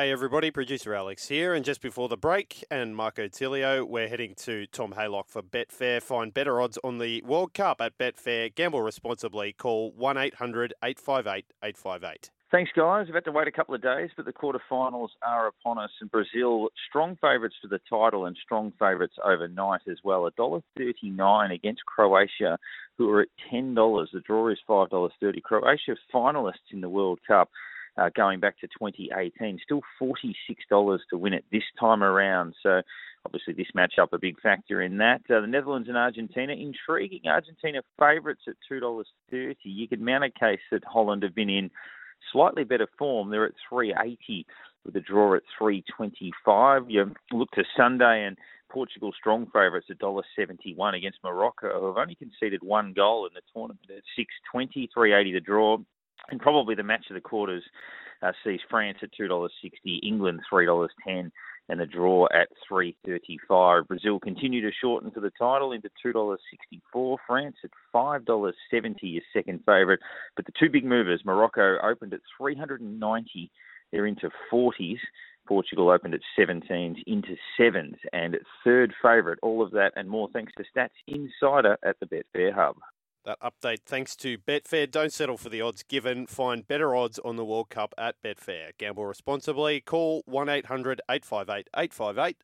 Hey everybody, producer Alex here, and just before the break, and Marco Tilio, we're heading to Tom Haylock for Betfair. Find better odds on the World Cup at Betfair. Gamble responsibly. Call 1-800-858-858. Thanks, guys. We've had to wait a couple of days, but the quarterfinals are upon us. And Brazil, strong favourites for the title and strong favourites overnight as well. $1.39 against Croatia, who are at $10. The draw is $5.30. Croatia finalists in the World Cup uh, going back to 2018. Still $46 to win it this time around. So obviously this matchup a big factor in that. Uh, the Netherlands and Argentina, intriguing. Argentina favourites at $2.30. You could mount a case that Holland have been in slightly better form. They're at 380 with a draw at 325. You look to Sunday and Portugal strong favourites at $1.71 against Morocco, who have only conceded one goal in the tournament at 620, 380 the draw and probably the match of the quarters uh, sees France at two dollars sixty, England three dollars ten, and the draw at three thirty five. Brazil continue to shorten for the title into two dollars sixty four. France at five dollars seventy is second favourite, but the two big movers, Morocco opened at three hundred and ninety. They're into forties. Portugal opened at 17s into sevens and third favourite. All of that and more thanks to Stats Insider at the Betfair Hub. That update thanks to Betfair. Don't settle for the odds given. Find better odds on the World Cup at Betfair. Gamble responsibly. Call 1 800 858 858